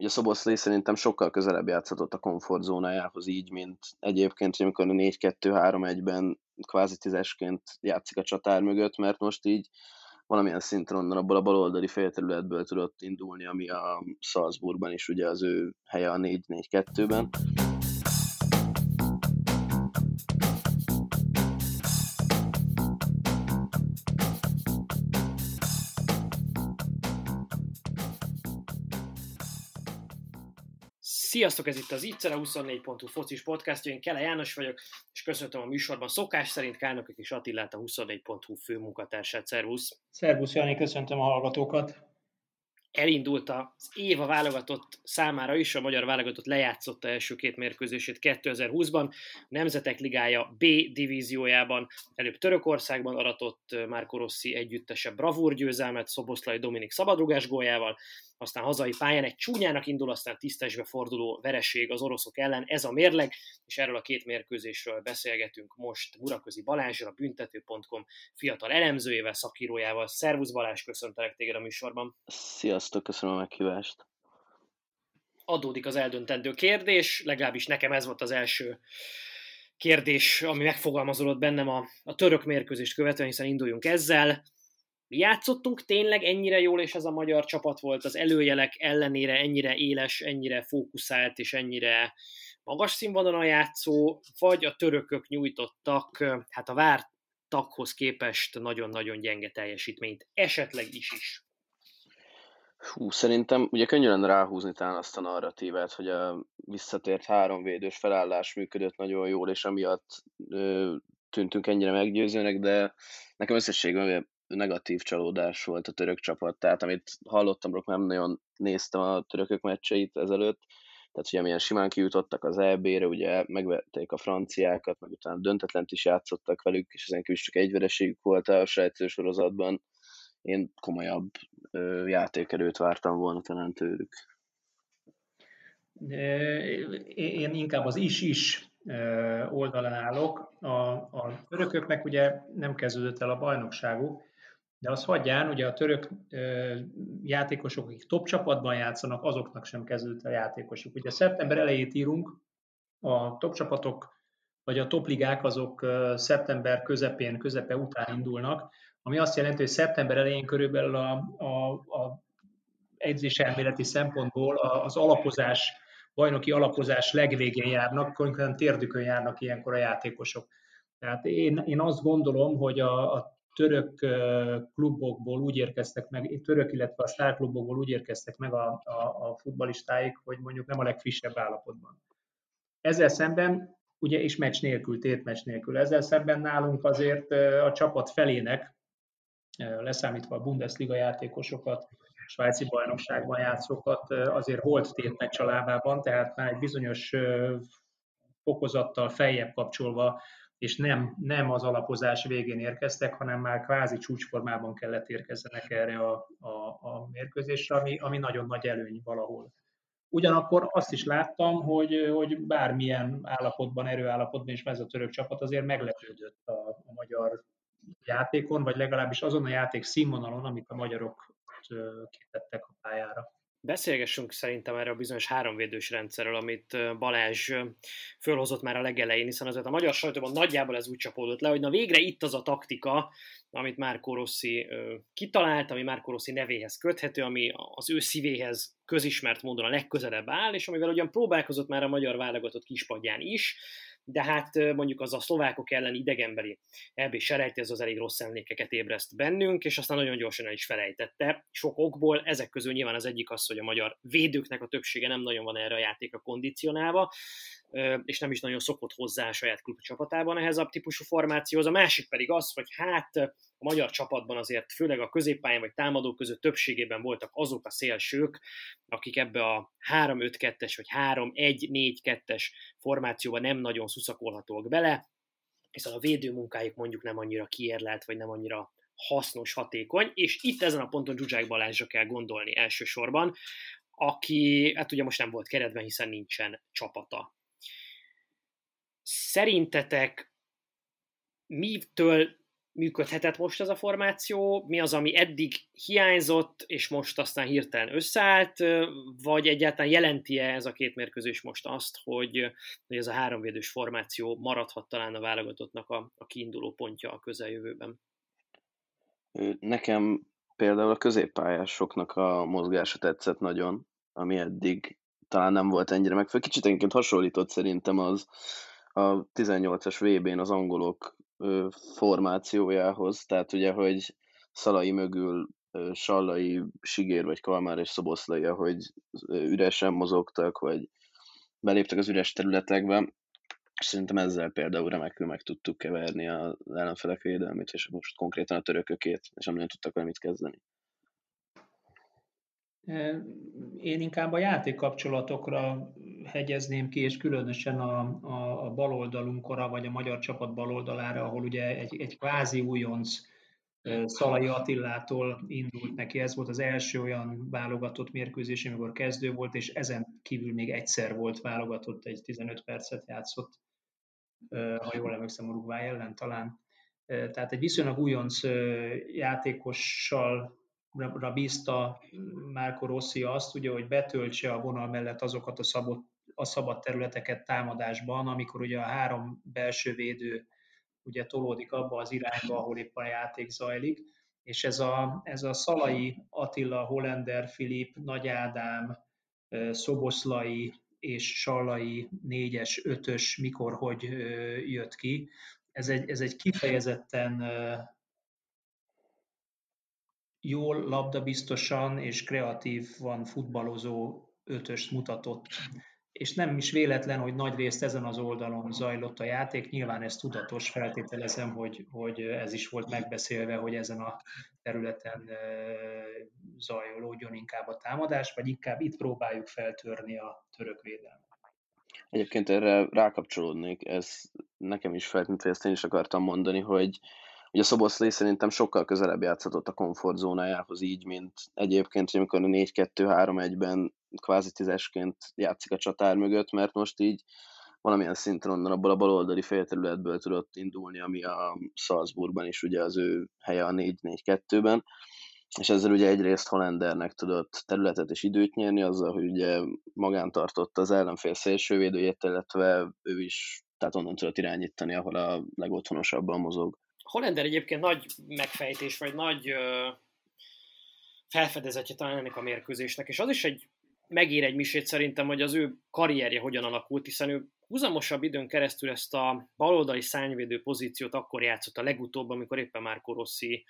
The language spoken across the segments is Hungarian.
Ugye a Szoboszlai szerintem sokkal közelebb játszhatott a komfortzónájához így, mint egyébként, hogy amikor a 4-2-3-1-ben kvázi tízesként játszik a csatár mögött, mert most így valamilyen szinten abból a baloldali félterületből tudott indulni, ami a Salzburgban is ugye az ő helye a 4-4-2-ben. Sziasztok, ez itt az Ittszer, a 24.hu focis podcastja, én Kele János vagyok, és köszöntöm a műsorban szokás szerint Kálnokik és Attilát, a 24.hu főmunkatársát. Szervusz! Szervusz, Jani, köszöntöm a hallgatókat! elindult az év a válogatott számára is, a magyar válogatott lejátszotta első két mérkőzését 2020-ban, a Nemzetek Ligája B divíziójában, előbb Törökországban aratott Márko Rossi együttese bravúr győzelmet Szoboszlai Dominik szabadrugás góljával, aztán hazai pályán egy csúnyának indul, aztán tisztesbe forduló vereség az oroszok ellen, ez a mérleg, és erről a két mérkőzésről beszélgetünk most Muraközi Balázsra, a büntető.com fiatal elemzőjével, szakírójával. Szervusz Balázs, köszöntelek téged a műsorban. Sziasztok, köszönöm a meghívást. Adódik az eldöntendő kérdés, legalábbis nekem ez volt az első kérdés, ami megfogalmazódott bennem a, a török mérkőzést követően, hiszen induljunk ezzel mi játszottunk tényleg ennyire jól, és ez a magyar csapat volt az előjelek ellenére ennyire éles, ennyire fókuszált és ennyire magas színvonalon játszó, vagy a törökök nyújtottak, hát a vártakhoz képest nagyon-nagyon gyenge teljesítményt, esetleg is is. Hú, szerintem ugye könnyű lenne ráhúzni talán azt a narratívát, hogy a visszatért háromvédős felállás működött nagyon jól, és amiatt ö, tűntünk ennyire meggyőzőnek, de nekem összességben negatív csalódás volt a török csapat, tehát amit hallottam, nem nagyon néztem a törökök meccseit ezelőtt, tehát ugye milyen simán kijutottak az EB-re, ugye megvették a franciákat, meg utána döntetlent is játszottak velük, és ezen kívül csak egy vereségük volt a sejtő sorozatban. Én komolyabb ö, játékerőt vártam volna talán tőlük. Én inkább az is-is oldalán állok. A, a törököknek ugye nem kezdődött el a bajnokságuk, de az hagyján, ugye a török ö, játékosok, akik top csapatban játszanak, azoknak sem kezdődött a játékosok. Ugye szeptember elejét írunk, a top csapatok, vagy a topligák azok ö, szeptember közepén, közepe után indulnak, ami azt jelenti, hogy szeptember elején körülbelül a, a, a edzéselméleti szempontból az alapozás, bajnoki alapozás legvégén járnak, konkrétan térdükön járnak ilyenkor a játékosok. Tehát én, én azt gondolom, hogy a, a török klubokból úgy érkeztek meg, török, illetve a sztárklubokból úgy érkeztek meg a, a, a futbalistáik, hogy mondjuk nem a legfrissebb állapotban. Ezzel szemben, ugye, és meccs nélkül, tétmeccs nélkül, ezzel szemben nálunk azért a csapat felének, leszámítva a Bundesliga játékosokat, svájci bajnokságban játszókat, azért volt tétmeccs a lábában, tehát már egy bizonyos fokozattal feljebb kapcsolva és nem, nem az alapozás végén érkeztek, hanem már kvázi csúcsformában kellett érkezzenek erre a, a, a mérkőzésre, ami, ami nagyon nagy előny valahol. Ugyanakkor azt is láttam, hogy, hogy bármilyen állapotban, erőállapotban is ez a török csapat azért meglepődött a, a magyar játékon, vagy legalábbis azon a játék színvonalon, amit a magyarok kitettek a pályára. Beszélgessünk szerintem erről a bizonyos háromvédős rendszerről, amit Balázs fölhozott már a legelején, hiszen azért a magyar sajtóban nagyjából ez úgy csapódott le, hogy na végre itt az a taktika, amit Márko Rossi kitalált, ami Márko Rossi nevéhez köthető, ami az ő szívéhez közismert módon a legközelebb áll, és amivel ugyan próbálkozott már a magyar válogatott kispadján is, de hát mondjuk az a szlovákok ellen idegenbeli EB selejti, ez az elég rossz emlékeket ébreszt bennünk, és aztán nagyon gyorsan el is felejtette. Sok okból, ezek közül nyilván az egyik az, hogy a magyar védőknek a többsége nem nagyon van erre a játékra kondicionálva, és nem is nagyon szokott hozzá a saját klubcsapatában ehhez a típusú formációhoz. A másik pedig az, hogy hát a magyar csapatban azért főleg a középpályán vagy támadók között többségében voltak azok a szélsők, akik ebbe a 3-5-2-es vagy 3-1-4-2-es formációba nem nagyon szuszakolhatók bele, hiszen a védőmunkájuk mondjuk nem annyira kiérlelt, vagy nem annyira hasznos, hatékony, és itt ezen a ponton Zsuzsák Balázsra kell gondolni elsősorban, aki hát ugye most nem volt keretben, hiszen nincsen csapata. Szerintetek mitől működhetett most ez a formáció, mi az, ami eddig hiányzott, és most aztán hirtelen összeállt, vagy egyáltalán jelenti-e ez a két mérkőzés most azt, hogy, hogy ez a háromvédős formáció maradhat talán a válogatottnak a, a kiinduló pontja a közeljövőben? Nekem például a középpályásoknak a mozgása tetszett nagyon, ami eddig talán nem volt ennyire megfelelő. Kicsit egyébként hasonlított szerintem az a 18-as VB-n az angolok formációjához, tehát ugye, hogy Szalai mögül Sallai, Sigér vagy Kalmár és Szoboszlai, hogy üresen mozogtak, vagy beléptek az üres területekbe, és szerintem ezzel például remekül meg tudtuk keverni az ellenfelek védelmét, és most konkrétan a törökökét, és nem tudtak vele mit kezdeni. Én inkább a játékkapcsolatokra hegyezném ki, és különösen a, a, a baloldalunkra, vagy a magyar csapat baloldalára, ahol ugye egy, egy kvázi újonc Szalai Attillától indult neki. Ez volt az első olyan válogatott mérkőzés, amikor kezdő volt, és ezen kívül még egyszer volt válogatott, egy 15 percet játszott, ha jól emlékszem, Uruguay ellen talán. Tehát egy viszonylag újonc játékossal bízta Márko Rossi azt, ugye, hogy betöltse a vonal mellett azokat a, szabott, a szabad területeket támadásban, amikor ugye a három belső védő ugye tolódik abba az irányba, ahol épp a játék zajlik, és ez a, ez a Szalai, Attila, Hollander, Filip, Nagy Ádám, Szoboszlai és Sallai négyes, ötös mikor, hogy jött ki. Ez egy, ez egy kifejezetten jól labdabiztosan és kreatívan futballozó ötöst mutatott. És nem is véletlen, hogy nagy részt ezen az oldalon zajlott a játék. Nyilván ez tudatos, feltételezem, hogy, hogy ez is volt megbeszélve, hogy ezen a területen zajolódjon inkább a támadás, vagy inkább itt próbáljuk feltörni a török védelmet. Egyébként erre rákapcsolódnék, ez nekem is feltűnt, ezt én is akartam mondani, hogy Ugye Szoboszlai szerintem sokkal közelebb játszhatott a komfortzónájához így, mint egyébként, hogy amikor a 4-2-3-1-ben kvázi tízesként játszik a csatár mögött, mert most így valamilyen szinten onnan abból a baloldali félterületből tudott indulni, ami a Salzburgban is ugye az ő helye a 4-4-2-ben, és ezzel ugye egyrészt Hollandernek tudott területet és időt nyerni, azzal, hogy ugye magán tartotta az ellenfél szélsővédőjét, illetve ő is tehát onnan tudott irányítani, ahol a legotthonosabban mozog. Hollander egyébként nagy megfejtés, vagy nagy ö, felfedezetje talán ennek a mérkőzésnek, és az is egy megír egy misét szerintem, hogy az ő karrierje hogyan alakult, hiszen ő húzamosabb időn keresztül ezt a baloldali szányvédő pozíciót akkor játszott a legutóbb, amikor éppen már Rossi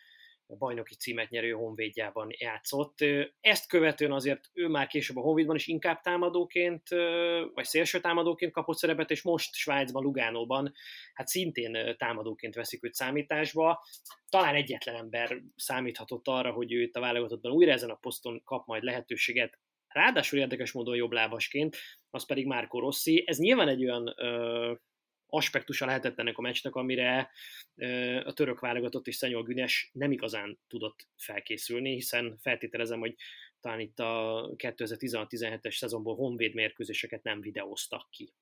bajnoki címet nyerő Honvédjában játszott. Ezt követően azért ő már később a Honvédban is inkább támadóként, vagy szélső támadóként kapott szerepet, és most Svájcban, Lugánóban hát szintén támadóként veszik őt számításba. Talán egyetlen ember számíthatott arra, hogy ő itt a válogatottban újra ezen a poszton kap majd lehetőséget, ráadásul érdekes módon jobb lábasként, az pedig Márko Rossi. Ez nyilván egy olyan aspektusa lehetett ennek a meccsnek, amire a török válogatott és Szenyol Günes nem igazán tudott felkészülni, hiszen feltételezem, hogy talán itt a 2016-17-es szezonból honvéd mérkőzéseket nem videóztak ki.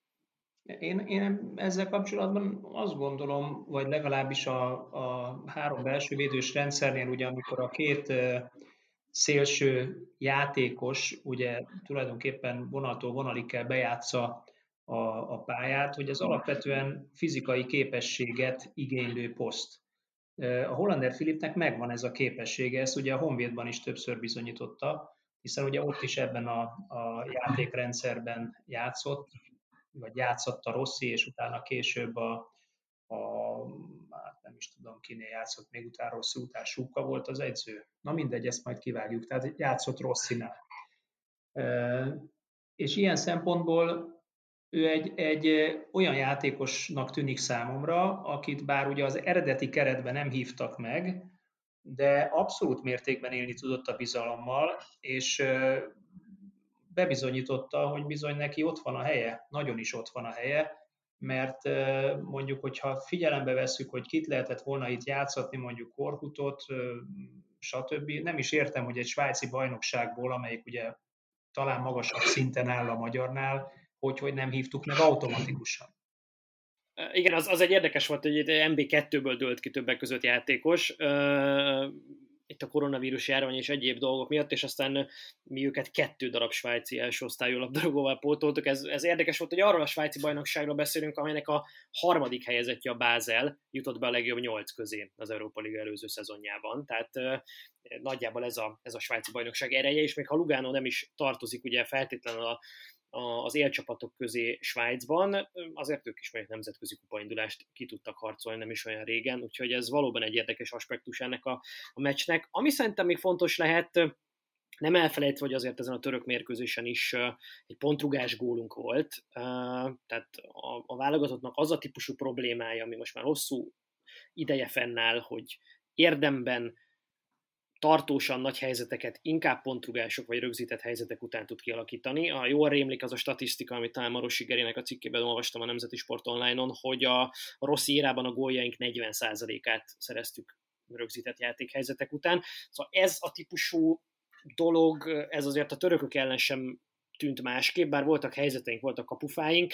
Én, én ezzel kapcsolatban azt gondolom, vagy legalábbis a, a három belső védős rendszernél, ugye amikor a két szélső játékos ugye tulajdonképpen vonaltól vonalig kell bejátsza a, a pályát, hogy ez alapvetően fizikai képességet igénylő poszt. A Hollander Filipnek megvan ez a képessége, ezt ugye a Honvédban is többször bizonyította, hiszen ugye ott is ebben a, a játékrendszerben játszott, vagy játszott a Rossi, és utána később a, a hát nem is tudom kinél játszott, még utána Rossi után Súka volt az edző. Na mindegy, ezt majd kivágjuk, tehát játszott Rossinál. E, és ilyen szempontból ő egy, egy olyan játékosnak tűnik számomra, akit bár ugye az eredeti keretben nem hívtak meg, de abszolút mértékben élni tudott a bizalommal, és bebizonyította, hogy bizony neki ott van a helye, nagyon is ott van a helye, mert mondjuk, hogyha figyelembe vesszük, hogy kit lehetett volna itt játszatni, mondjuk Korkutot, stb. Nem is értem, hogy egy svájci bajnokságból, amelyik ugye talán magasabb szinten áll a magyarnál, hogy, hogy nem hívtuk meg automatikusan. Igen, az, az egy érdekes volt, hogy MB2-ből dőlt ki többek között játékos itt a koronavírus járvány és egyéb dolgok miatt, és aztán mi őket kettő darab svájci első osztályú labdarúgóval pótoltuk. Ez, ez érdekes volt, hogy arról a svájci bajnokságról beszélünk, amelynek a harmadik helyezettje a Bázel jutott be a legjobb nyolc közé az Európa Liga előző szezonjában. Tehát nagyjából ez a, ez a svájci bajnokság ereje, és még ha Lugano nem is tartozik ugye feltétlenül a az élcsapatok közé Svájcban, azért ők is mondjuk nemzetközi kupaindulást ki tudtak harcolni nem is olyan régen, úgyhogy ez valóban egy érdekes aspektus ennek a, a meccsnek. Ami szerintem még fontos lehet, nem elfelejtve, hogy azért ezen a török mérkőzésen is egy pontrugás gólunk volt, tehát a, a válogatottnak az a típusú problémája, ami most már hosszú ideje fennáll, hogy érdemben tartósan nagy helyzeteket inkább pontrugások vagy rögzített helyzetek után tud kialakítani. A jól rémlik az a statisztika, amit talán Marosi Gerének a cikkében olvastam a Nemzeti Sport Online-on, hogy a, rossz írában a góljaink 40%-át szereztük rögzített játékhelyzetek után. Szóval ez a típusú dolog, ez azért a törökök ellen sem tűnt másképp, bár voltak helyzeteink, voltak kapufáink,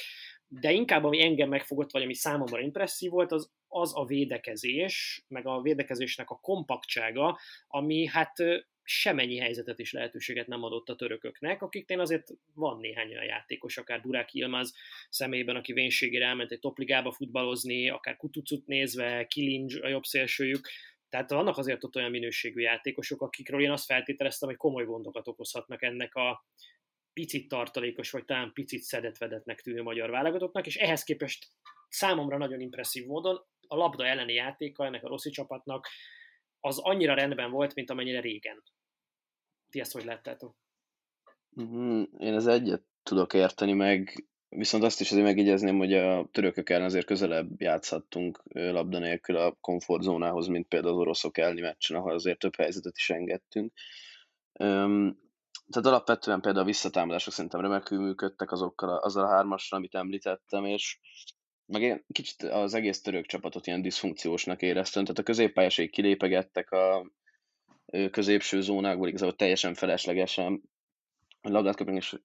de inkább ami engem megfogott, vagy ami számomra impresszív volt, az az a védekezés, meg a védekezésnek a kompaktsága, ami hát semennyi helyzetet és lehetőséget nem adott a törököknek, akiknél azért van néhány olyan játékos, akár Durák Ilmaz személyben, aki vénségére elment egy topligába futballozni, akár Kutucut nézve, Kilincs a jobb szélsőjük, tehát vannak azért ott olyan minőségű játékosok, akikről én azt feltételeztem, hogy komoly gondokat okozhatnak ennek a picit tartalékos, vagy talán picit szedetvedetnek tűnő magyar válogatottnak, és ehhez képest számomra nagyon impresszív módon a labda elleni játéka ennek a Rossi csapatnak az annyira rendben volt, mint amennyire régen. Ti ezt hogy láttátok? Mm-hmm. Én ez egyet tudok érteni, meg viszont azt is azért megjegyezném, hogy a törökök ellen azért közelebb játszhattunk labda nélkül a komfortzónához, mint például az oroszok elleni meccsen, ahol azért több helyzetet is engedtünk. Tehát alapvetően például a visszatámadások szerintem remekül működtek azokkal a, azzal a hármasra, amit említettem, és meg én kicsit az egész török csapatot ilyen diszfunkciósnak éreztem, tehát a középpályaség kilépegettek a középső zónákból, igazából teljesen feleslegesen. Labdát kapni, és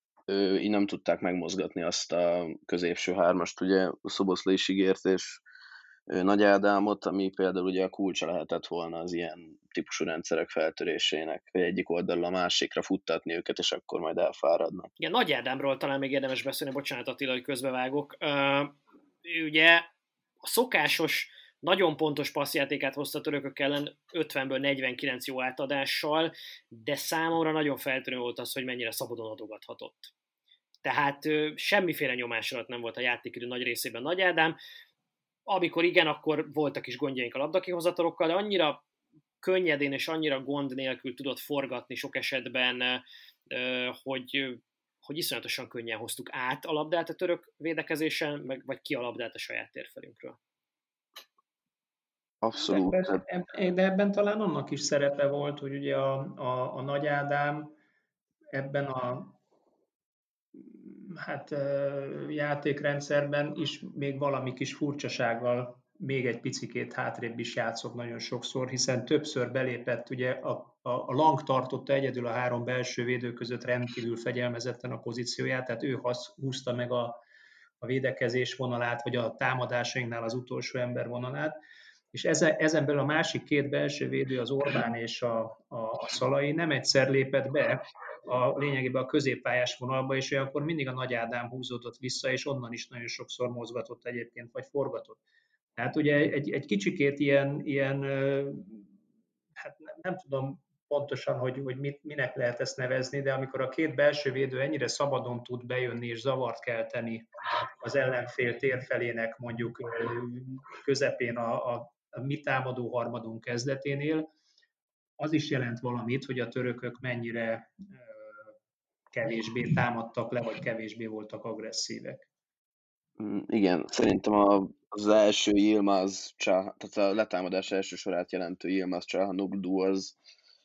így nem tudták megmozgatni azt a középső hármast, ugye Szoboszlai is ígért, és Nagy Ádámot, ami például ugye a kulcsa lehetett volna az ilyen típusú rendszerek feltörésének, hogy egyik oldalra a másikra futtatni őket, és akkor majd elfáradnak. Igen, Nagy Ádámról talán még érdemes beszélni, bocsánat Attila, hogy közbevágok ugye a szokásos, nagyon pontos passzjátékát hozta törökök ellen 50-ből 49 jó átadással, de számomra nagyon feltűnő volt az, hogy mennyire szabadon adogathatott. Tehát semmiféle nyomás alatt nem volt a játékidő nagy részében Nagy Ádám. Amikor igen, akkor voltak is gondjaink a labdakihozatalokkal, de annyira könnyedén és annyira gond nélkül tudott forgatni sok esetben, hogy hogy iszonyatosan könnyen hoztuk át a labdát a török védekezésen, meg, vagy ki a labdát a saját térfelünkről. Abszolút. De ebben, de ebben talán annak is szerepe volt, hogy ugye a, a, a Nagy Ádám ebben a hát játékrendszerben is még valami kis furcsasággal még egy picikét hátrébb is játszott nagyon sokszor, hiszen többször belépett, ugye a, a, a Lang tartotta egyedül a három belső védő között rendkívül fegyelmezetten a pozícióját, tehát ő hasz, húzta meg a, a védekezés vonalát, vagy a támadásainknál az utolsó ember vonalát, és ezen, ezen belül a másik két belső védő, az Orbán és a, a, a Szalai nem egyszer lépett be a lényegében a középpályás vonalba, és olyankor mindig a Nagy Ádám húzódott vissza, és onnan is nagyon sokszor mozgatott egyébként, vagy forgatott. Tehát ugye egy, egy kicsikét ilyen, ilyen hát nem, nem tudom pontosan, hogy, hogy mit, minek lehet ezt nevezni, de amikor a két belső védő ennyire szabadon tud bejönni és zavart kelteni az ellenfél térfelének mondjuk közepén a, a, a mi támadó harmadunk kezdeténél, az is jelent valamit, hogy a törökök mennyire kevésbé támadtak le, vagy kevésbé voltak agresszívek. Mm, igen, szerintem az első Yilmaz tehát a letámadás első sorát jelentő Yilmaz Nugdu az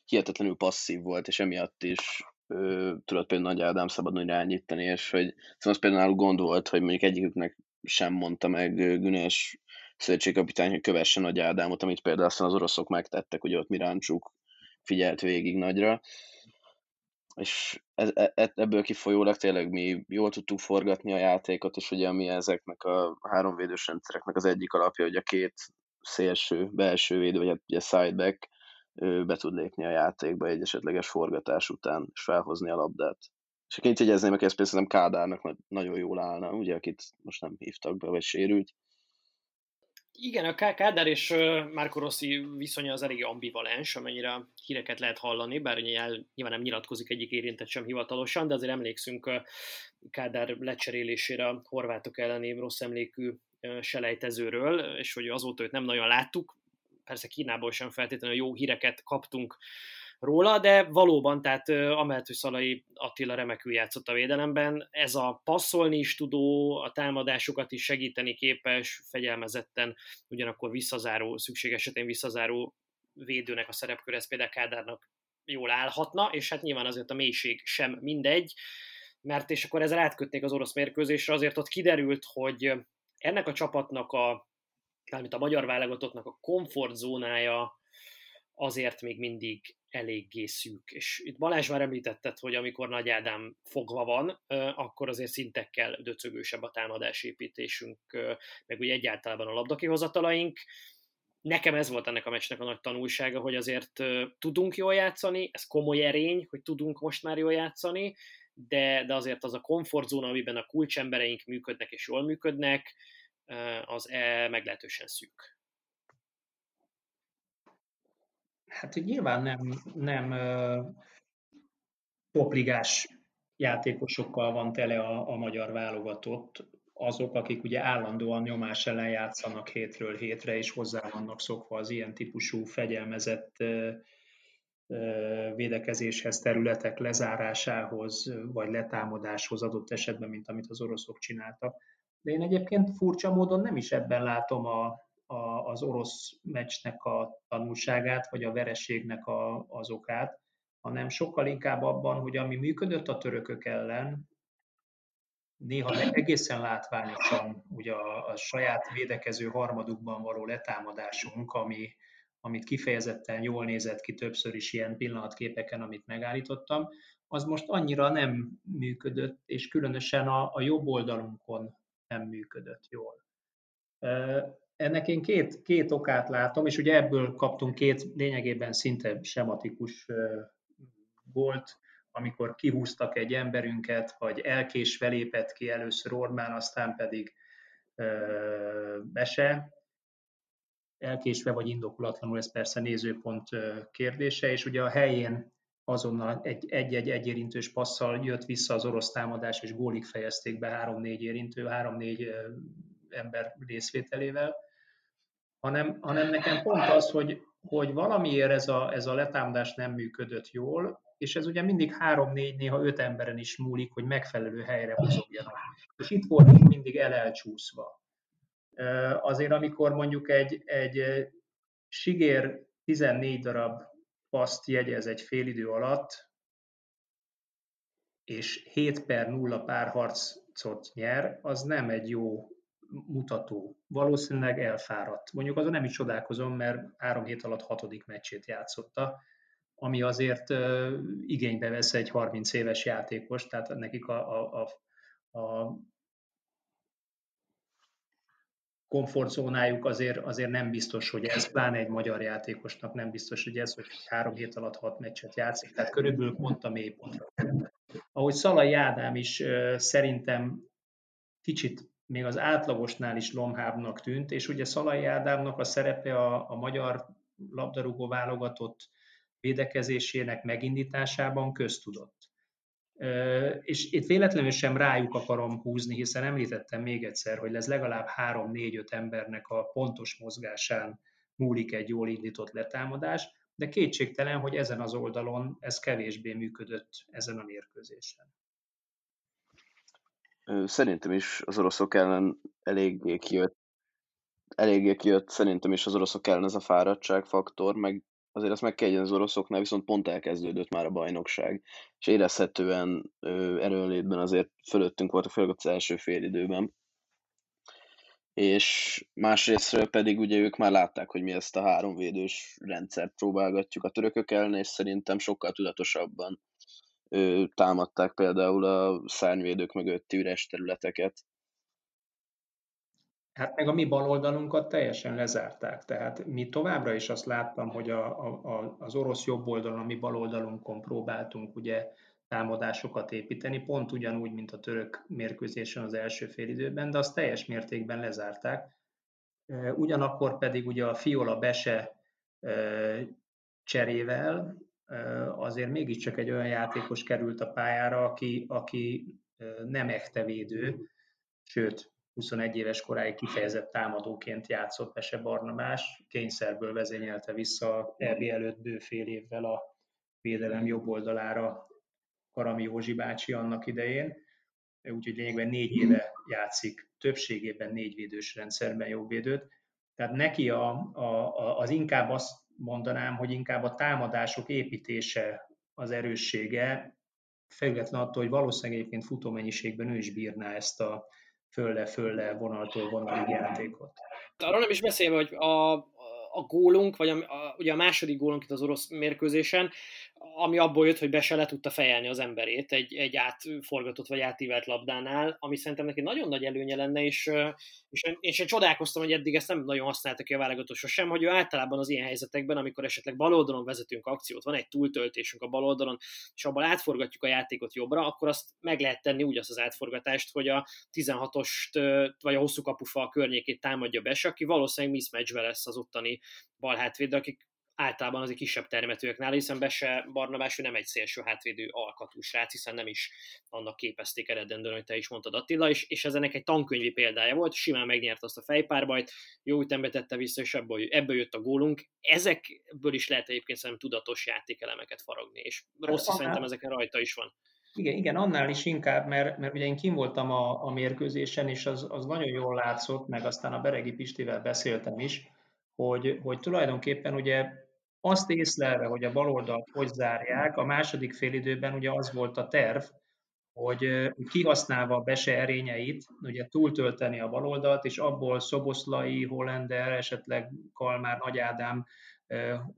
hihetetlenül passzív volt, és emiatt is ö, tudott például Nagy Ádám szabadon irányítani, és hogy szóval az például gond volt, hogy mondjuk egyiküknek sem mondta meg Güneş szövetségkapitány, hogy kövesse Nagy Ádámot, amit például aztán az oroszok megtettek, ugye ott Miráncsuk figyelt végig nagyra. És e, e, e, ebből kifolyólag tényleg mi jól tudtuk forgatni a játékot, és ugye mi ezeknek a háromvédős rendszereknek az egyik alapja, hogy a két szélső, belső védő, vagy hát ugye sideback be tud lépni a játékba egy esetleges forgatás után, és felhozni a labdát. És akit jegyezném meg, ezt például Kádárnak nagyon jól állna, ugye, akit most nem hívtak be, vagy sérült. Igen, a Kádár és Marco Rossi viszonya az elég ambivalens, amennyire híreket lehet hallani, bár nyilván nem nyilatkozik egyik érintett sem hivatalosan, de azért emlékszünk Kádár lecserélésére a horvátok elleni rossz emlékű selejtezőről, és hogy azóta őt nem nagyon láttuk, persze Kínából sem feltétlenül jó híreket kaptunk róla, de valóban, tehát amellett, hogy Szalai Attila remekül játszott a védelemben, ez a passzolni is tudó, a támadásokat is segíteni képes, fegyelmezetten, ugyanakkor visszazáró, szükség esetén visszazáró védőnek a szerepkör, ez például Kádárnak jól állhatna, és hát nyilván azért a mélység sem mindegy, mert és akkor ezzel átkötnék az orosz mérkőzésre, azért ott kiderült, hogy ennek a csapatnak a, mármint a magyar válogatottnak a komfortzónája azért még mindig eléggé szűk. És itt Balázs már említetted, hogy amikor Nagy Ádám fogva van, akkor azért szintekkel döcögősebb a támadásépítésünk, meg ugye egyáltalán a labdakihozatalaink. Nekem ez volt ennek a meccsnek a nagy tanulsága, hogy azért tudunk jól játszani, ez komoly erény, hogy tudunk most már jól játszani, de, de azért az a komfortzóna, amiben a kulcsembereink működnek és jól működnek, az e meglehetősen szűk. Hát hogy nyilván nem, nem topligás játékosokkal van tele a, a magyar válogatott, azok, akik ugye állandóan nyomás ellen játszanak hétről hétre, és hozzá vannak szokva az ilyen típusú fegyelmezett védekezéshez, területek lezárásához, vagy letámadáshoz adott esetben, mint amit az oroszok csináltak. De én egyébként furcsa módon nem is ebben látom a, a, az orosz meccsnek a tanulságát, vagy a vereségnek a, az okát, hanem sokkal inkább abban, hogy ami működött a törökök ellen, néha egészen látványosan ugye a, a saját védekező harmadukban való letámadásunk, ami, amit kifejezetten jól nézett ki többször is ilyen pillanatképeken, amit megállítottam, az most annyira nem működött, és különösen a, a jobb oldalunkon nem működött jól. Ennek én két, két okát látom, és ugye ebből kaptunk két lényegében szinte sematikus volt, amikor kihúztak egy emberünket, vagy elkésve lépett ki először Orbán, aztán pedig Bese, elkésve vagy indokulatlanul, ez persze nézőpont kérdése, és ugye a helyén azonnal egy-egy egyérintős passzal jött vissza az orosz támadás, és gólig fejezték be három-négy érintő, három-négy ember részvételével hanem, hanem nekem pont az, hogy, hogy valamiért ez a, ez a letámadás nem működött jól, és ez ugye mindig három-négy, néha öt emberen is múlik, hogy megfelelő helyre mozogjanak. És itt voltunk mindig elelcsúszva. Azért, amikor mondjuk egy, egy sigér 14 darab paszt jegyez egy félidő alatt, és 7 per 0 párharcot nyer, az nem egy jó mutató. Valószínűleg elfáradt. Mondjuk azon nem is csodálkozom, mert három hét alatt hatodik meccsét játszotta, ami azért igénybe vesz egy 30 éves játékos, tehát nekik a, a, a, a komfortzónájuk azért, azért nem biztos, hogy ez, pláne egy magyar játékosnak nem biztos, hogy ez, hogy három hét alatt hat meccset játszik, tehát körülbelül pont a mélypontra. Ahogy Szalai Ádám is szerintem kicsit még az átlagosnál is lomhábbnak tűnt, és ugye Szalai Ádámnak a szerepe a, a magyar labdarúgó válogatott védekezésének megindításában köztudott. És itt véletlenül sem rájuk akarom húzni, hiszen említettem még egyszer, hogy ez legalább 3-4-5 embernek a pontos mozgásán múlik egy jól indított letámadás, de kétségtelen, hogy ezen az oldalon ez kevésbé működött ezen a mérkőzésen. Szerintem is az oroszok ellen eléggé kijött, eléggé kijött szerintem is az oroszok ellen ez a fáradtságfaktor, meg azért azt meg kell az oroszoknál, viszont pont elkezdődött már a bajnokság, és érezhetően erőnlétben azért fölöttünk voltak, főleg az első fél időben. És másrésztről pedig ugye ők már látták, hogy mi ezt a háromvédős rendszert próbálgatjuk a törökök ellen, és szerintem sokkal tudatosabban támadták például a szárnyvédők mögötti üres területeket. Hát meg a mi baloldalunkat teljesen lezárták. Tehát mi továbbra is azt láttam, hogy a, a, az orosz jobb oldalon, a mi baloldalunkon próbáltunk ugye támadásokat építeni, pont ugyanúgy, mint a török mérkőzésen az első félidőben, de azt teljes mértékben lezárták. Ugyanakkor pedig ugye a Fiola Bese cserével azért mégiscsak egy olyan játékos került a pályára, aki, aki nem echte védő, sőt, 21 éves koráig kifejezett támadóként játszott Bese Barnabás, kényszerből vezényelte vissza EB előtt bő évvel a védelem jobb oldalára Karami Józsi bácsi annak idején, úgyhogy lényegben négy éve játszik, többségében négyvédős rendszerben jobbvédőt. Tehát neki a, a, az inkább azt mondanám, hogy inkább a támadások építése az erőssége, független attól, hogy valószínűleg egyébként futómennyiségben ő is bírná ezt a fölle-fölle vonaltól vonalig játékot. Arról nem is beszélve, hogy a, a gólunk, vagy a, a, ugye a második gólunk itt az orosz mérkőzésen, ami abból jött, hogy be se le tudta fejelni az emberét egy, egy átforgatott vagy átívelt labdánál, ami szerintem neki nagyon nagy előnye lenne, és, és én, én csodálkoztam, hogy eddig ezt nem nagyon használta ki a válogatosra sem, hogy ő általában az ilyen helyzetekben, amikor esetleg baloldalon vezetünk akciót, van egy túltöltésünk a baloldalon, és abban átforgatjuk a játékot jobbra, akkor azt meg lehet tenni úgy azt az átforgatást, hogy a 16-ost vagy a hosszú kapufa környékét támadja be, aki valószínűleg mismatchbe lesz az ottani balhátvéd, akik általában az egy kisebb termetőeknál, hiszen Bese Barnabás ő nem egy szélső hátvédő alkatú srác, hiszen nem is annak képezték eredendően, hogy te is mondtad Attila, és, és ez ennek egy tankönyvi példája volt, simán megnyert azt a fejpárbajt, jó ütembe tette vissza, és ebből, ebből jött a gólunk. Ezekből is lehet egyébként szerintem tudatos játékelemeket faragni, és rossz hát, szerintem ezeken rajta is van. Igen, igen, annál is inkább, mert, mert ugye én kim voltam a, a mérkőzésen, és az, az nagyon jól látszott, meg aztán a Beregi Pistivel beszéltem is, hogy, hogy tulajdonképpen ugye azt észlelve, hogy a baloldalt hogy zárják, a második félidőben ugye az volt a terv, hogy kihasználva a bese erényeit, ugye túltölteni a baloldalt, és abból Szoboszlai, Hollender, esetleg Kalmár, Nagy Ádám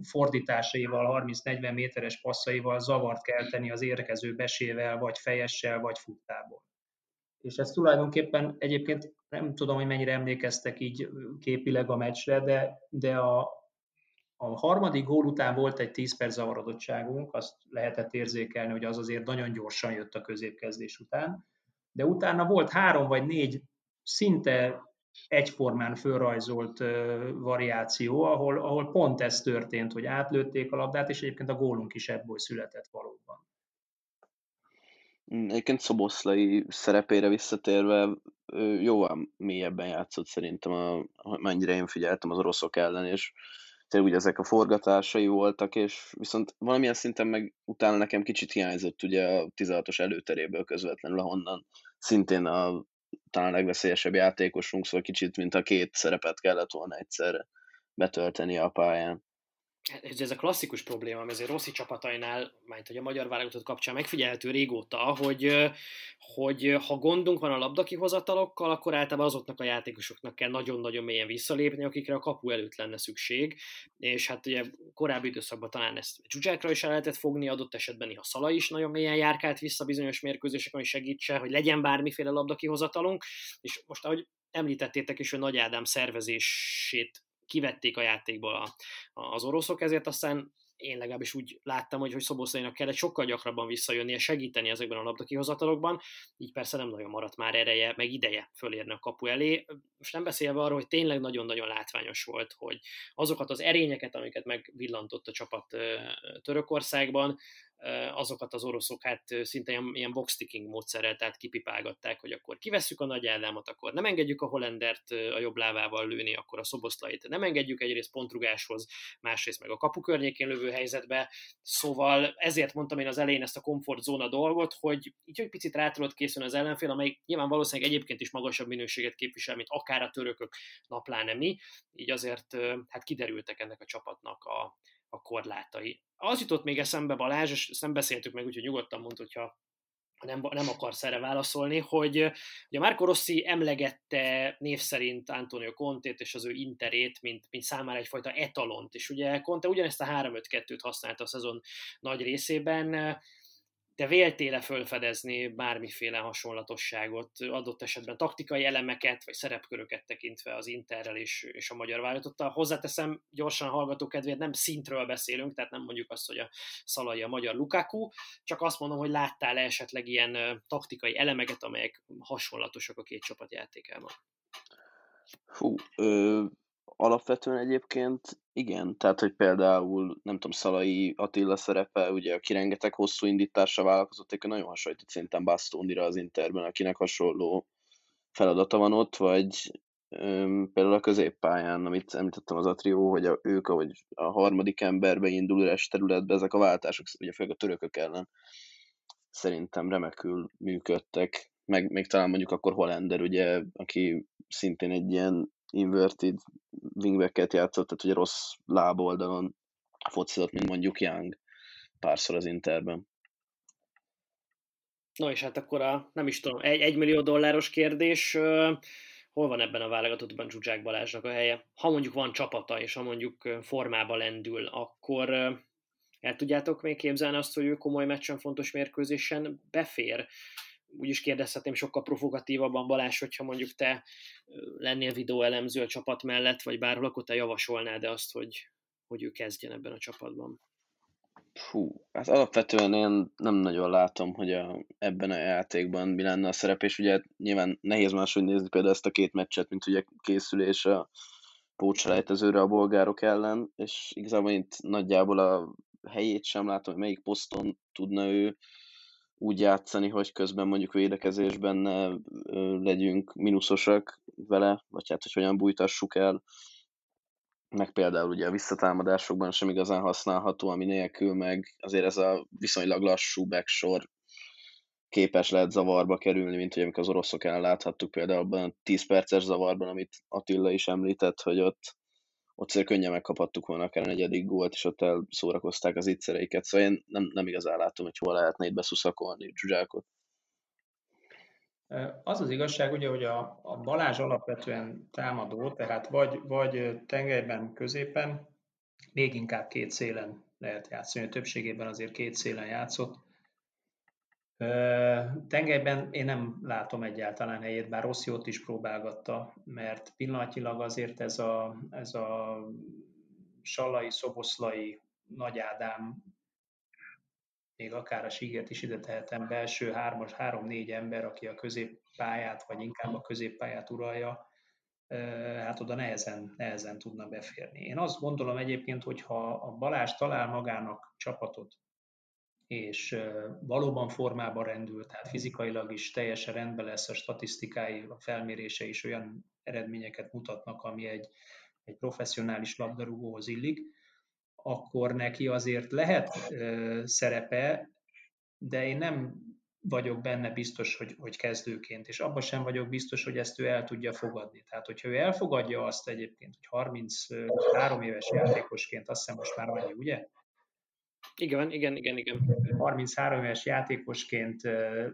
fordításaival, 30-40 méteres passzaival zavart kelteni az érkező besével, vagy fejessel, vagy futtából. És ez tulajdonképpen egyébként nem tudom, hogy mennyire emlékeztek így képileg a meccsre, de, de a, a harmadik gól után volt egy 10 perc zavarodottságunk, azt lehetett érzékelni, hogy az azért nagyon gyorsan jött a középkezdés után, de utána volt három vagy négy szinte egyformán fölrajzolt variáció, ahol, ahol pont ez történt, hogy átlőtték a labdát, és egyébként a gólunk is ebből született valóban. Mm, egyébként Szoboszlai szerepére visszatérve jóval mélyebben játszott szerintem, a, mennyire én figyeltem az oroszok ellen, és tényleg ugye ezek a forgatásai voltak, és viszont valamilyen szinten meg utána nekem kicsit hiányzott ugye a 16-os előteréből közvetlenül, ahonnan szintén a talán legveszélyesebb játékosunk, szóval kicsit, mint a két szerepet kellett volna egyszerre betölteni a pályán ez a klasszikus probléma, ami azért Rossi csapatainál, majd hogy a magyar válogatott kapcsán megfigyelhető régóta, hogy, hogy ha gondunk van a labdakihozatalokkal, akkor általában azoknak a játékosoknak kell nagyon-nagyon mélyen visszalépni, akikre a kapu előtt lenne szükség, és hát ugye korábbi időszakban talán ezt Zsuzsákra is el lehetett fogni, adott esetben ha Szala is nagyon mélyen járkált vissza bizonyos mérkőzéseken, hogy segítse, hogy legyen bármiféle labdakihozatalunk, és most ahogy említettétek is, hogy Nagy Ádám szervezését kivették a játékból a, az oroszok, ezért aztán én legalábbis úgy láttam, hogy, hogy Szoboszlainak kellett sokkal gyakrabban visszajönnie, segíteni ezekben a labdakihozatalokban, így persze nem nagyon maradt már ereje, meg ideje fölérni a kapu elé. Most nem beszélve arról, hogy tényleg nagyon-nagyon látványos volt, hogy azokat az erényeket, amiket megvillantott a csapat Törökországban, azokat az oroszok hát szinte ilyen, ilyen box-ticking módszerrel, tehát kipipálgatták, hogy akkor kivesszük a nagy állámot, akkor nem engedjük a Hollendert a jobb lábával lőni, akkor a szoboszlait nem engedjük egyrészt pontrugáshoz, másrészt meg a kapu környékén lövő helyzetbe, szóval ezért mondtam én az elején ezt a komfortzóna dolgot, hogy így hogy picit rá tudott készülni az ellenfél, amely nyilván valószínűleg egyébként is magasabb minőséget képvisel, mint akár a törökök, napláne mi, így azért hát kiderültek ennek a csapatnak a, a korlátai. Az jutott még eszembe Balázs, és ezt nem beszéltük meg, úgyhogy nyugodtan mond, hogyha nem, nem akarsz erre válaszolni, hogy ugye Marco Rossi emlegette név szerint Antonio Contét és az ő interét, mint, mint számára egyfajta etalont, és ugye Conte ugyanezt a 3-5-2-t használta a szezon nagy részében, te véltéle fölfedezni bármiféle hasonlatosságot, adott esetben taktikai elemeket, vagy szerepköröket tekintve az Interrel és, és a magyar válogatottal. Hozzáteszem, gyorsan hallgató kedvéért nem szintről beszélünk, tehát nem mondjuk azt, hogy a Szalai a magyar Lukaku, csak azt mondom, hogy láttál -e esetleg ilyen taktikai elemeket, amelyek hasonlatosak a két csapat játékában. Fú, ö, alapvetően egyébként igen, tehát hogy például, nem tudom, Szalai Attila szerepe, ugye, aki rengeteg hosszú indításra vállalkozott, egy nagyon hasonlított szerintem Bastonira az Interben, akinek hasonló feladata van ott, vagy öm, például a középpályán, amit említettem az Atrió, hogy a, ők, ahogy a harmadik emberbe indul üres területbe, ezek a váltások, ugye főleg a törökök ellen szerintem remekül működtek, meg még talán mondjuk akkor Hollander, ugye, aki szintén egy ilyen inverted wingbacket játszott, tehát ugye rossz láboldalon focizott, mint mondjuk Young párszor az Interben. No és hát akkor a, nem is tudom, egy, egy millió dolláros kérdés, uh, hol van ebben a válogatottban Zsuzsák Balázsnak a helye? Ha mondjuk van csapata, és ha mondjuk formába lendül, akkor uh, el tudjátok még képzelni azt, hogy ő komoly meccsen, fontos mérkőzésen befér? Úgy is kérdezhetném sokkal provokatívabban Balázs, hogyha mondjuk te lennél videóelemző a csapat mellett, vagy bárhol, akkor te javasolnád de azt, hogy, hogy ő kezdjen ebben a csapatban? Fú, hát alapvetően én nem nagyon látom, hogy a, ebben a játékban mi lenne a szerep, és ugye nyilván nehéz máshogy nézni például ezt a két meccset, mint ugye készülés a pócselejtezőre a bolgárok ellen, és igazából itt nagyjából a helyét sem látom, hogy melyik poszton tudna ő úgy játszani, hogy közben mondjuk védekezésben ne legyünk minuszosak vele, vagy hát, hogy hogyan bújtassuk el, meg például ugye a visszatámadásokban sem igazán használható, ami nélkül meg azért ez a viszonylag lassú backsor képes lehet zavarba kerülni, mint hogy amikor az oroszok ellen láthattuk például abban a 10 perces zavarban, amit Attila is említett, hogy ott ott azért könnyen megkaphattuk volna akár a negyedik gólt, és ott elszórakozták az ittszereiket, szóval én nem, nem igazán látom, hogy hol lehetne itt beszuszakolni Zsuzsákot. Az az igazság, ugye, hogy a, a Balázs alapvetően támadó, tehát vagy, vagy tengelyben, középen, még inkább két szélen lehet játszani. Többségében azért két szélen játszott. Tengelyben én nem látom egyáltalán helyét, bár rossz jót is próbálgatta, mert pillanatilag azért ez a, ez a Sallai, Szoboszlai, Nagy Ádám, még akár a Sigert is ide tehetem, belső hármas, három-négy ember, aki a középpályát, vagy inkább a középpályát uralja, hát oda nehezen, nehezen tudna beférni. Én azt gondolom egyébként, hogy ha a Balázs talál magának csapatot, és valóban formában rendül, tehát fizikailag is teljesen rendben lesz, a statisztikái, a felmérése is olyan eredményeket mutatnak, ami egy, egy professzionális labdarúgóhoz illik, akkor neki azért lehet szerepe, de én nem vagyok benne biztos, hogy, hogy kezdőként, és abban sem vagyok biztos, hogy ezt ő el tudja fogadni. Tehát, hogyha ő elfogadja azt egyébként, hogy 33 éves játékosként, azt hiszem most már annyi, ugye? Igen, igen, igen, igen. 33 éves játékosként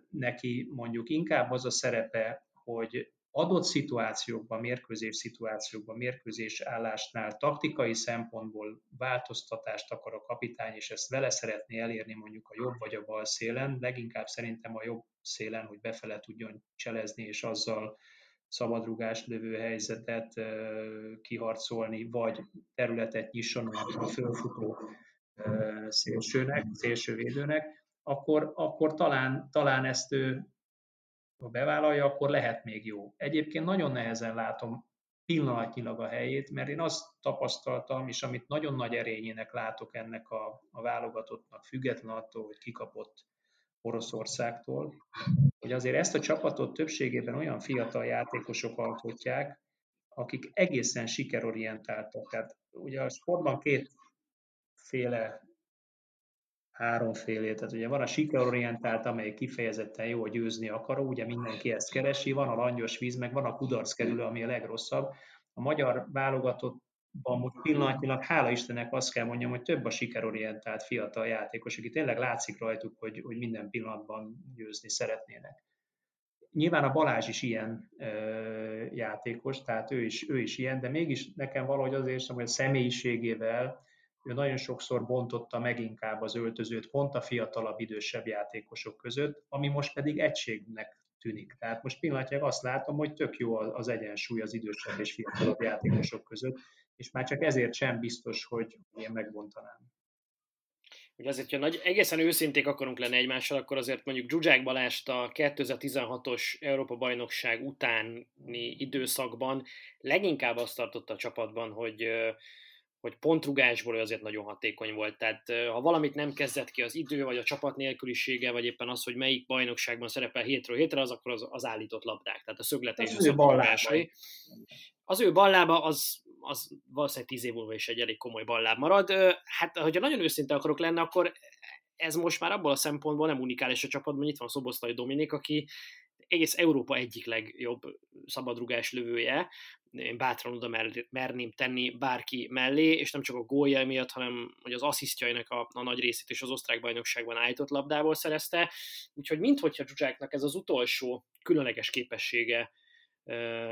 neki mondjuk inkább az a szerepe, hogy adott szituációkban, mérkőzés szituációkban, mérkőzés állásnál taktikai szempontból változtatást akar a kapitány, és ezt vele szeretné elérni mondjuk a jobb vagy a bal szélen, leginkább szerintem a jobb szélen, hogy befele tudjon cselezni, és azzal szabadrugás lövő helyzetet kiharcolni, vagy területet nyisson a fölfutó szélsőnek, szélsővédőnek, akkor, akkor talán, talán ezt ő, bevállalja, akkor lehet még jó. Egyébként nagyon nehezen látom pillanatnyilag a helyét, mert én azt tapasztaltam, és amit nagyon nagy erényének látok ennek a, a válogatottnak, független attól, hogy kikapott Oroszországtól, hogy azért ezt a csapatot többségében olyan fiatal játékosok alkotják, akik egészen sikerorientáltak. Tehát ugye a sportban két féle háromfélé. Tehát ugye van a sikerorientált, amely kifejezetten jó, hogy győzni akaró, ugye mindenki ezt keresi, van a langyos víz, meg van a kudarc kerülő, ami a legrosszabb. A magyar válogatottban most pillanatnyilag, hála Istennek azt kell mondjam, hogy több a sikerorientált fiatal játékos, aki tényleg látszik rajtuk, hogy, hogy minden pillanatban győzni szeretnének. Nyilván a Balázs is ilyen ö, játékos, tehát ő is, ő is ilyen, de mégis nekem valahogy azért hogy a személyiségével, ő nagyon sokszor bontotta meg inkább az öltözőt pont a fiatalabb, idősebb játékosok között, ami most pedig egységnek tűnik. Tehát most pillanatnyilag azt látom, hogy tök jó az egyensúly az idősebb és fiatalabb játékosok között, és már csak ezért sem biztos, hogy én megbontanám. Ugye azért, ha nagy, egészen őszinték akarunk lenni egymással, akkor azért mondjuk Zsuzsák Balást a 2016-os Európa-bajnokság utáni időszakban leginkább azt tartotta a csapatban, hogy hogy pontrugásból azért nagyon hatékony volt. Tehát ha valamit nem kezdett ki az idő, vagy a csapat nélkülisége, vagy éppen az, hogy melyik bajnokságban szerepel hétről hétre, az akkor az, az állított labdák, tehát a szögletés az, az ő Az ő ballába az, az valószínűleg tíz év múlva is egy elég komoly balláb marad. Hát, hogyha nagyon őszinte akarok lenni, akkor ez most már abból a szempontból nem unikális a csapatban, itt van Szoboszlai Dominik, aki egész Európa egyik legjobb szabadrugás lövője, én bátran oda mer, merném tenni bárki mellé, és nem csak a gólja miatt, hanem hogy az asszisztjainak a, a nagy részét is az osztrák bajnokságban állított labdából szerezte, úgyhogy minthogyha Zsuzsáknak ez az utolsó különleges képessége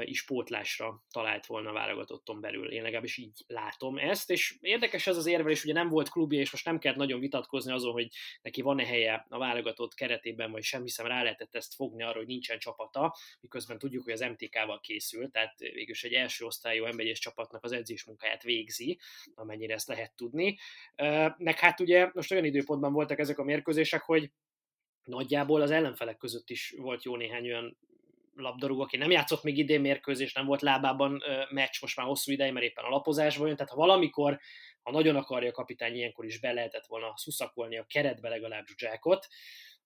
is pótlásra talált volna válogatotton belül. Én legalábbis így látom ezt, és érdekes ez az érvelés, ugye nem volt klubja, és most nem kellett nagyon vitatkozni azon, hogy neki van-e helye a válogatott keretében, vagy sem, hiszem rá lehetett ezt fogni arra, hogy nincsen csapata, miközben tudjuk, hogy az MTK-val készül, tehát végülis egy első osztályú emberi csapatnak az edzés munkáját végzi, amennyire ezt lehet tudni. Meg hát ugye most olyan időpontban voltak ezek a mérkőzések, hogy nagyjából az ellenfelek között is volt jó néhány olyan labdarúgó, aki nem játszott még idén mérkőzés, nem volt lábában meccs most már hosszú ideje, mert éppen a lapozásban jön, tehát ha valamikor, ha nagyon akarja a kapitány, ilyenkor is be lehetett volna szuszakolni a keretbe legalább Zsuzsákot,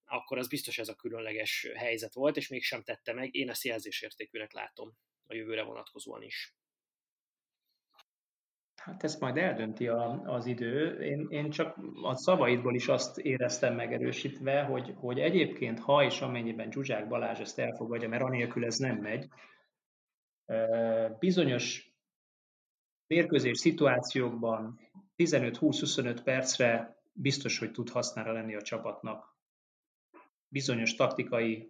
akkor az biztos ez a különleges helyzet volt, és mégsem tette meg. Én ezt jelzésértékűnek látom a jövőre vonatkozóan is. Hát ezt majd eldönti a, az idő. Én, én csak a szavaidból is azt éreztem megerősítve, hogy, hogy egyébként ha és amennyiben Zsuzsák Balázs ezt elfogadja, mert anélkül ez nem megy, bizonyos mérkőzés szituációkban 15-20-25 percre biztos, hogy tud hasznára lenni a csapatnak. Bizonyos taktikai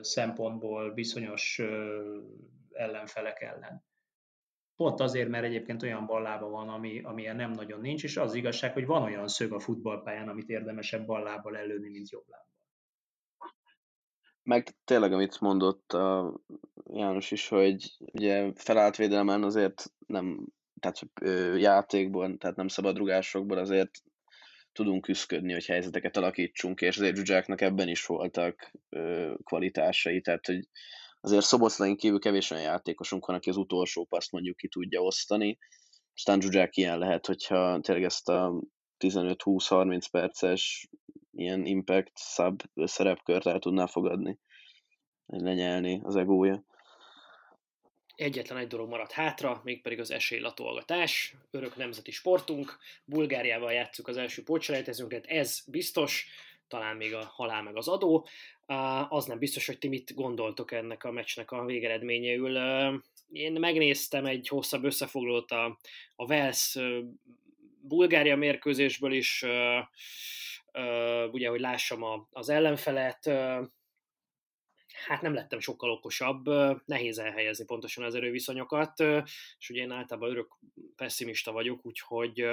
szempontból, bizonyos ellenfelek ellen. Pont azért, mert egyébként olyan ballába van, ami, amilyen nem nagyon nincs, és az igazság, hogy van olyan szög a futballpályán, amit érdemesebb ballábbal előni, mint jobb lábbal. Meg tényleg, amit mondott a János is, hogy ugye felállt védelmen azért nem, tehát játékból, tehát nem szabadrugásokból azért tudunk küzdködni, hogy helyzeteket alakítsunk, és azért Zsuzsáknak ebben is voltak ö, kvalitásai, tehát hogy azért Szoboszlain kívül kevés olyan játékosunk van, aki az utolsó paszt mondjuk ki tudja osztani. Aztán Zsuzsák ilyen lehet, hogyha tényleg ezt a 15-20-30 perces ilyen impact sub szerepkört el tudná fogadni, lenyelni az egója. Egyetlen egy dolog maradt hátra, mégpedig az esélylatolgatás. Örök nemzeti sportunk. Bulgáriával játszuk az első pótselejtezőnket, ez biztos talán még a halál meg az adó. Az nem biztos, hogy ti mit gondoltok ennek a meccsnek a végeredményeül. Én megnéztem egy hosszabb összefoglalót a, a Vels Bulgária mérkőzésből is, ugye, hogy lássam a, az ellenfelet, hát nem lettem sokkal okosabb, nehéz elhelyezni pontosan az erőviszonyokat, és ugye én általában örök pessimista vagyok, úgyhogy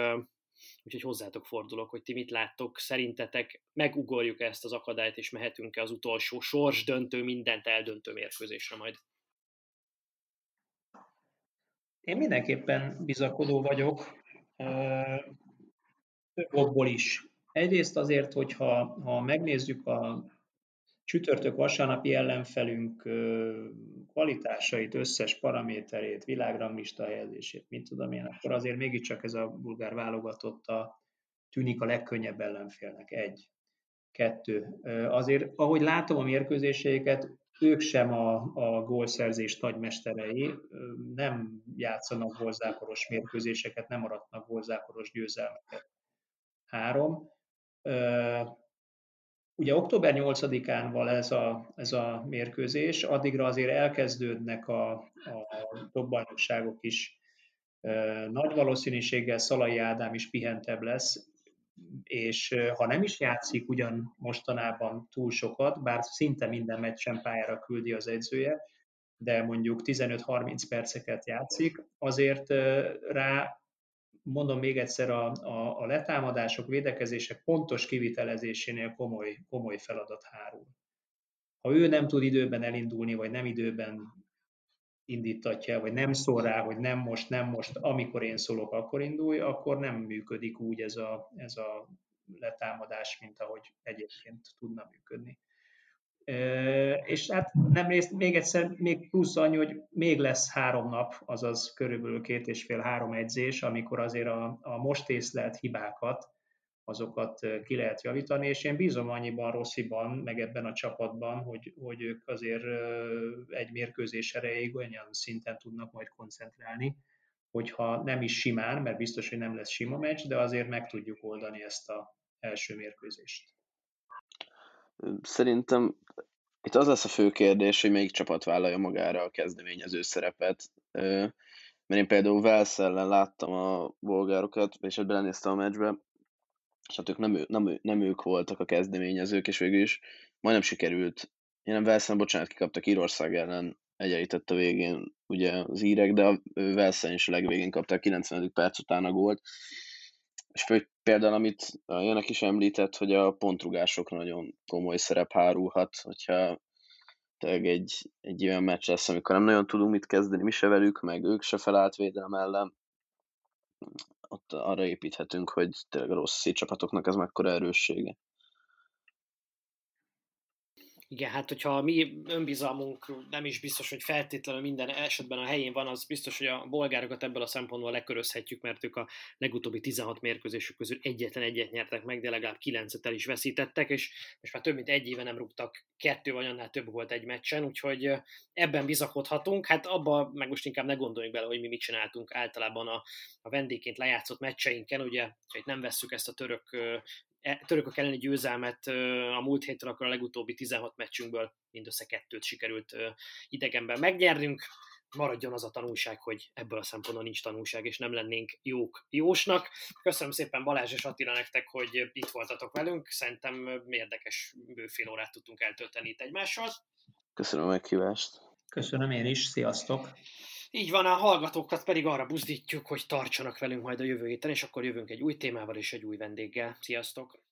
Úgyhogy hozzátok fordulok, hogy ti mit láttok, szerintetek megugorjuk ezt az akadályt, és mehetünk-e az utolsó sors döntő, mindent eldöntő mérkőzésre majd? Én mindenképpen bizakodó vagyok, több okból is. Egyrészt azért, hogyha ha megnézzük a csütörtök-vasárnapi ellenfelünk kvalitásait, összes paraméterét, világranglista helyezését, mint tudom én, akkor azért mégiscsak ez a bulgár válogatotta tűnik a legkönnyebb ellenfélnek. Egy. Kettő. Azért, ahogy látom a mérkőzéseiket, ők sem a, a gólszerzés nagymesterei, nem játszanak gólzáporos mérkőzéseket, nem aratnak gólzáporos győzelmeket. Három Ugye október 8-án van ez a, ez a mérkőzés, addigra azért elkezdődnek a, a jobbajnokságok is. Nagy valószínűséggel Szalai Ádám is pihentebb lesz, és ha nem is játszik ugyan mostanában túl sokat, bár szinte minden meccsen pályára küldi az edzője, de mondjuk 15-30 perceket játszik, azért rá mondom még egyszer, a, a, a letámadások, védekezések pontos kivitelezésénél komoly, komoly feladat hárul. Ha ő nem tud időben elindulni, vagy nem időben indítatja, vagy nem szól rá, hogy nem most, nem most, amikor én szólok, akkor indulj, akkor nem működik úgy ez a, ez a letámadás, mint ahogy egyébként tudna működni. És hát nem részt, még egyszer, még plusz annyi, hogy még lesz három nap, azaz körülbelül két és fél három edzés, amikor azért a, a most észlelt hibákat, azokat ki lehet javítani, és én bízom annyiban Rossziban, meg ebben a csapatban, hogy, hogy ők azért egy mérkőzés erejéig olyan szinten tudnak majd koncentrálni, hogyha nem is simán, mert biztos, hogy nem lesz sima meccs, de azért meg tudjuk oldani ezt a első mérkőzést. Szerintem itt az lesz a fő kérdés, hogy melyik csapat vállalja magára a kezdeményező szerepet. Mert én például Velsz ellen láttam a bolgárokat, és ebben belenéztem a meccsbe, és hát ők nem, nem, nem ők voltak a kezdeményezők, és végül is majdnem sikerült. Én nem Velszen, bocsánat, kikaptak Írország ellen, egyenlített a végén ugye az írek, de a Velszen is a legvégén kapták 90. perc után a gólt. És fő, például, amit Janek is említett, hogy a pontrugásokra nagyon komoly szerep hárulhat, hogyha tényleg egy, egy olyan meccs lesz, amikor nem nagyon tudunk mit kezdeni mi se velük, meg ők se felállt védelem ellen, ott arra építhetünk, hogy tényleg rossz csapatoknak ez mekkora erőssége. Igen, hát hogyha a mi önbizalmunk nem is biztos, hogy feltétlenül minden esetben a helyén van, az biztos, hogy a bolgárokat ebből a szempontból lekörözhetjük, mert ők a legutóbbi 16 mérkőzésük közül egyetlen egyet nyertek meg, de legalább 9 el is veszítettek, és most már több mint egy éve nem rúgtak kettő vagy annál több volt egy meccsen, úgyhogy ebben bizakodhatunk. Hát abba meg most inkább ne gondoljunk bele, hogy mi mit csináltunk általában a, a vendégként lejátszott meccseinken, ugye, hogy nem vesszük ezt a török törökök elleni győzelmet a múlt héten, akkor a legutóbbi 16 meccsünkből mindössze kettőt sikerült idegenben megnyernünk. Maradjon az a tanulság, hogy ebből a szempontból nincs tanulság, és nem lennénk jók jósnak. Köszönöm szépen Balázs és Attila nektek, hogy itt voltatok velünk. Szerintem érdekes bőfél órát tudtunk eltölteni itt egymással. Köszönöm a meghívást. Köszönöm én is, sziasztok! Így van, a hallgatókat pedig arra buzdítjuk, hogy tartsanak velünk majd a jövő héten, és akkor jövünk egy új témával és egy új vendéggel. Sziasztok!